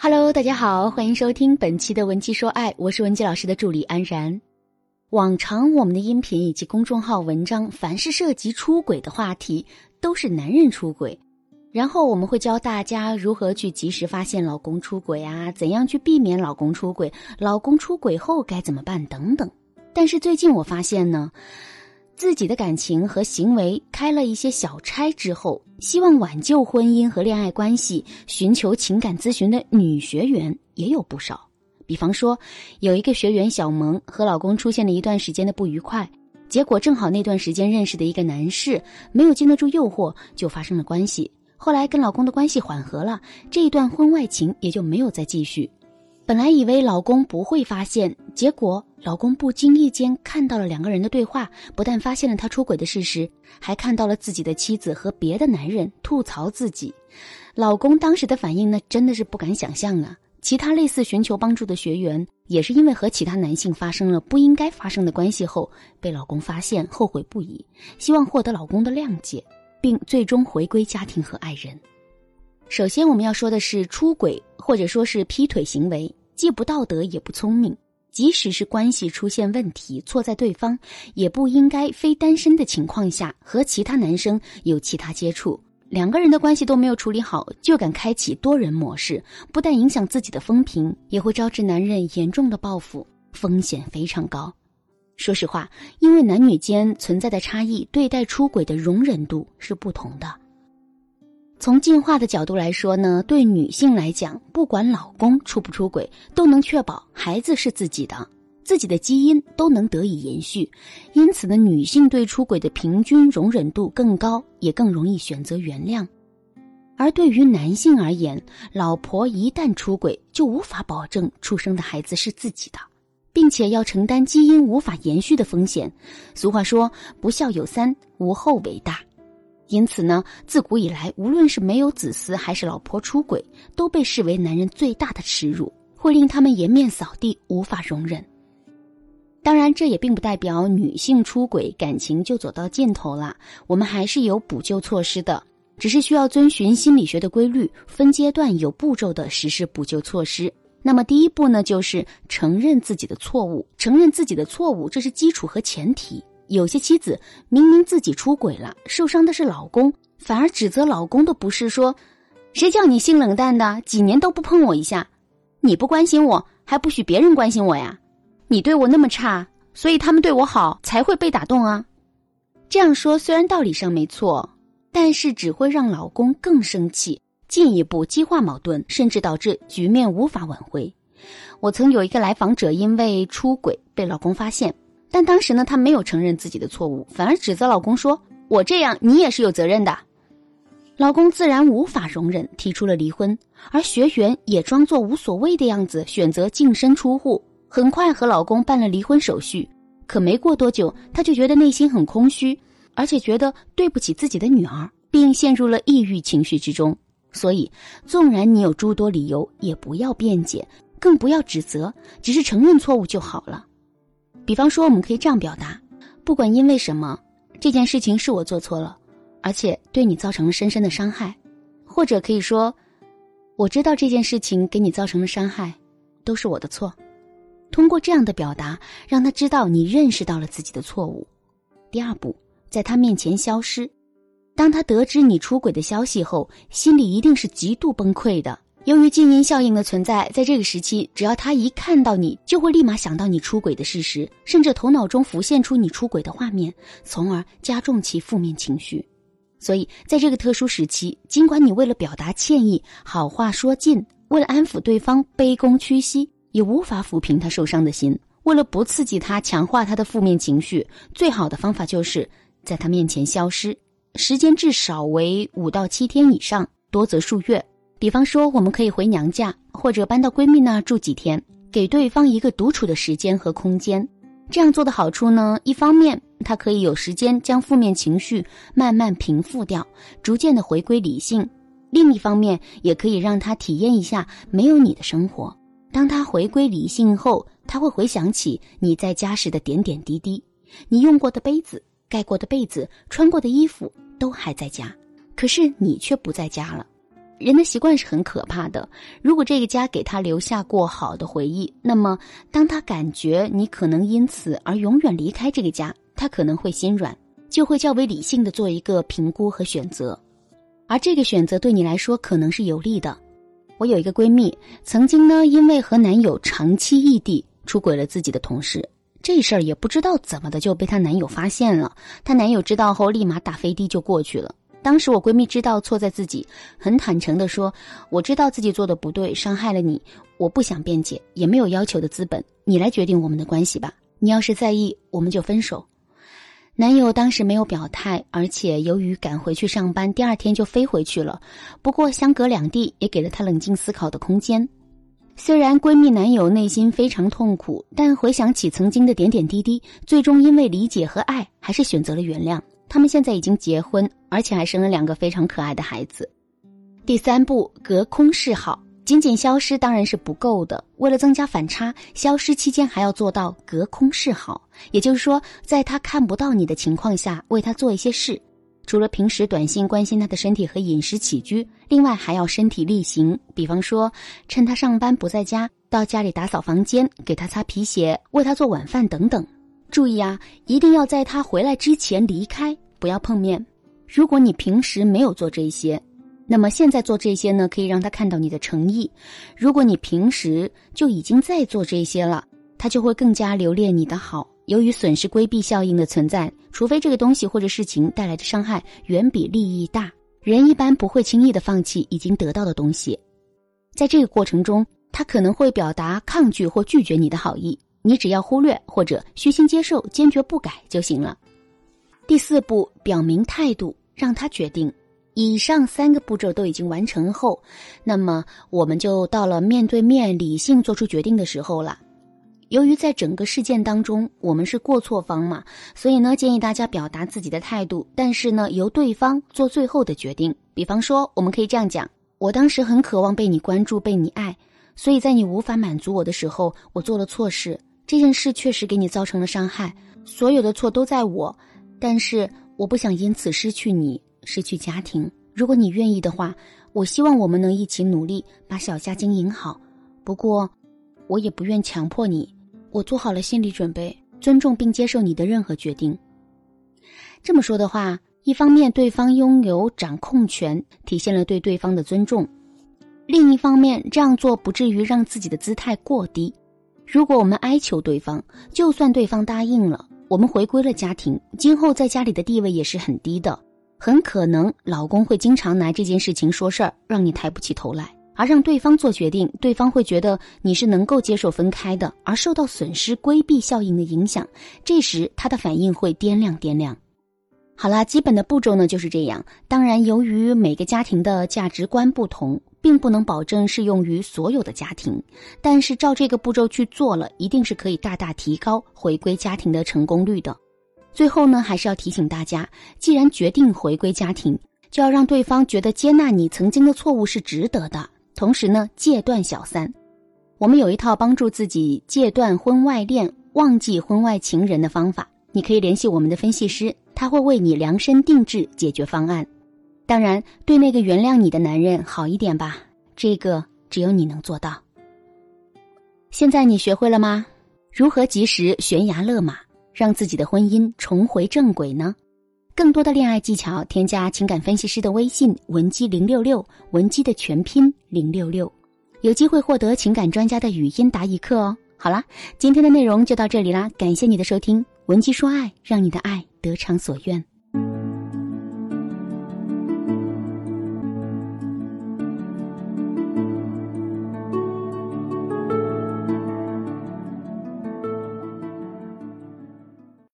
Hello，大家好，欢迎收听本期的文姬说爱，我是文姬老师的助理安然。往常我们的音频以及公众号文章，凡是涉及出轨的话题，都是男人出轨，然后我们会教大家如何去及时发现老公出轨啊，怎样去避免老公出轨，老公出轨后该怎么办等等。但是最近我发现呢。自己的感情和行为开了一些小差之后，希望挽救婚姻和恋爱关系，寻求情感咨询的女学员也有不少。比方说，有一个学员小萌和老公出现了一段时间的不愉快，结果正好那段时间认识的一个男士没有经得住诱惑，就发生了关系。后来跟老公的关系缓和了，这一段婚外情也就没有再继续。本来以为老公不会发现，结果老公不经意间看到了两个人的对话，不但发现了他出轨的事实，还看到了自己的妻子和别的男人吐槽自己。老公当时的反应呢，真的是不敢想象啊！其他类似寻求帮助的学员，也是因为和其他男性发生了不应该发生的关系后，被老公发现，后悔不已，希望获得老公的谅解，并最终回归家庭和爱人。首先，我们要说的是出轨或者说是劈腿行为。既不道德也不聪明，即使是关系出现问题，错在对方，也不应该非单身的情况下和其他男生有其他接触。两个人的关系都没有处理好，就敢开启多人模式，不但影响自己的风评，也会招致男人严重的报复，风险非常高。说实话，因为男女间存在的差异，对待出轨的容忍度是不同的。从进化的角度来说呢，对女性来讲，不管老公出不出轨，都能确保孩子是自己的，自己的基因都能得以延续。因此呢，女性对出轨的平均容忍度更高，也更容易选择原谅。而对于男性而言，老婆一旦出轨，就无法保证出生的孩子是自己的，并且要承担基因无法延续的风险。俗话说：“不孝有三，无后为大。”因此呢，自古以来，无论是没有子嗣还是老婆出轨，都被视为男人最大的耻辱，会令他们颜面扫地，无法容忍。当然，这也并不代表女性出轨感情就走到尽头了，我们还是有补救措施的，只是需要遵循心理学的规律，分阶段有步骤的实施补救措施。那么，第一步呢，就是承认自己的错误，承认自己的错误，这是基础和前提。有些妻子明明自己出轨了，受伤的是老公，反而指责老公的不是说，谁叫你性冷淡的，几年都不碰我一下，你不关心我，还不许别人关心我呀？你对我那么差，所以他们对我好才会被打动啊？这样说虽然道理上没错，但是只会让老公更生气，进一步激化矛盾，甚至导致局面无法挽回。我曾有一个来访者因为出轨被老公发现。但当时呢，她没有承认自己的错误，反而指责老公说：“我这样，你也是有责任的。”老公自然无法容忍，提出了离婚。而学员也装作无所谓的样子，选择净身出户，很快和老公办了离婚手续。可没过多久，她就觉得内心很空虚，而且觉得对不起自己的女儿，并陷入了抑郁情绪之中。所以，纵然你有诸多理由，也不要辩解，更不要指责，只是承认错误就好了。比方说，我们可以这样表达：不管因为什么，这件事情是我做错了，而且对你造成了深深的伤害；或者可以说，我知道这件事情给你造成了伤害，都是我的错。通过这样的表达，让他知道你认识到了自己的错误。第二步，在他面前消失。当他得知你出轨的消息后，心里一定是极度崩溃的。由于静音效应的存在，在这个时期，只要他一看到你，就会立马想到你出轨的事实，甚至头脑中浮现出你出轨的画面，从而加重其负面情绪。所以，在这个特殊时期，尽管你为了表达歉意，好话说尽，为了安抚对方，卑躬屈膝，也无法抚平他受伤的心。为了不刺激他，强化他的负面情绪，最好的方法就是在他面前消失，时间至少为五到七天以上，多则数月。比方说，我们可以回娘家，或者搬到闺蜜那住几天，给对方一个独处的时间和空间。这样做的好处呢，一方面他可以有时间将负面情绪慢慢平复掉，逐渐的回归理性；另一方面，也可以让他体验一下没有你的生活。当他回归理性后，他会回想起你在家时的点点滴滴，你用过的杯子、盖过的被子、穿过的衣服都还在家，可是你却不在家了。人的习惯是很可怕的。如果这个家给他留下过好的回忆，那么当他感觉你可能因此而永远离开这个家，他可能会心软，就会较为理性的做一个评估和选择，而这个选择对你来说可能是有利的。我有一个闺蜜，曾经呢因为和男友长期异地，出轨了自己的同事，这事儿也不知道怎么的就被她男友发现了。她男友知道后，立马打飞的就过去了。当时我闺蜜知道错在自己，很坦诚的说：“我知道自己做的不对，伤害了你，我不想辩解，也没有要求的资本，你来决定我们的关系吧。你要是在意，我们就分手。”男友当时没有表态，而且由于赶回去上班，第二天就飞回去了。不过相隔两地，也给了她冷静思考的空间。虽然闺蜜男友内心非常痛苦，但回想起曾经的点点滴滴，最终因为理解和爱，还是选择了原谅。他们现在已经结婚，而且还生了两个非常可爱的孩子。第三步，隔空示好，仅仅消失当然是不够的。为了增加反差，消失期间还要做到隔空示好，也就是说，在他看不到你的情况下，为他做一些事。除了平时短信关心他的身体和饮食起居，另外还要身体力行，比方说，趁他上班不在家，到家里打扫房间，给他擦皮鞋，为他做晚饭等等。注意啊，一定要在他回来之前离开，不要碰面。如果你平时没有做这些，那么现在做这些呢，可以让他看到你的诚意。如果你平时就已经在做这些了，他就会更加留恋你的好。由于损失规避效应的存在，除非这个东西或者事情带来的伤害远比利益大，人一般不会轻易的放弃已经得到的东西。在这个过程中，他可能会表达抗拒或拒绝你的好意。你只要忽略或者虚心接受，坚决不改就行了。第四步，表明态度，让他决定。以上三个步骤都已经完成后，那么我们就到了面对面理性做出决定的时候了。由于在整个事件当中我们是过错方嘛，所以呢建议大家表达自己的态度，但是呢由对方做最后的决定。比方说，我们可以这样讲：我当时很渴望被你关注、被你爱，所以在你无法满足我的时候，我做了错事。这件事确实给你造成了伤害，所有的错都在我，但是我不想因此失去你，失去家庭。如果你愿意的话，我希望我们能一起努力把小家经营好。不过，我也不愿强迫你，我做好了心理准备，尊重并接受你的任何决定。这么说的话，一方面对方拥有掌控权，体现了对对方的尊重；另一方面，这样做不至于让自己的姿态过低。如果我们哀求对方，就算对方答应了，我们回归了家庭，今后在家里的地位也是很低的，很可能老公会经常拿这件事情说事儿，让你抬不起头来，而让对方做决定，对方会觉得你是能够接受分开的，而受到损失规避效应的影响，这时他的反应会掂量掂量。好啦，基本的步骤呢就是这样。当然，由于每个家庭的价值观不同，并不能保证适用于所有的家庭。但是照这个步骤去做了，一定是可以大大提高回归家庭的成功率的。最后呢，还是要提醒大家，既然决定回归家庭，就要让对方觉得接纳你曾经的错误是值得的。同时呢，戒断小三。我们有一套帮助自己戒断婚外恋、忘记婚外情人的方法，你可以联系我们的分析师。他会为你量身定制解决方案，当然，对那个原谅你的男人好一点吧，这个只有你能做到。现在你学会了吗？如何及时悬崖勒马，让自己的婚姻重回正轨呢？更多的恋爱技巧，添加情感分析师的微信文姬零六六，文姬的全拼零六六，有机会获得情感专家的语音答疑课哦。好啦，今天的内容就到这里啦，感谢你的收听。文姬说爱，让你的爱得偿所愿。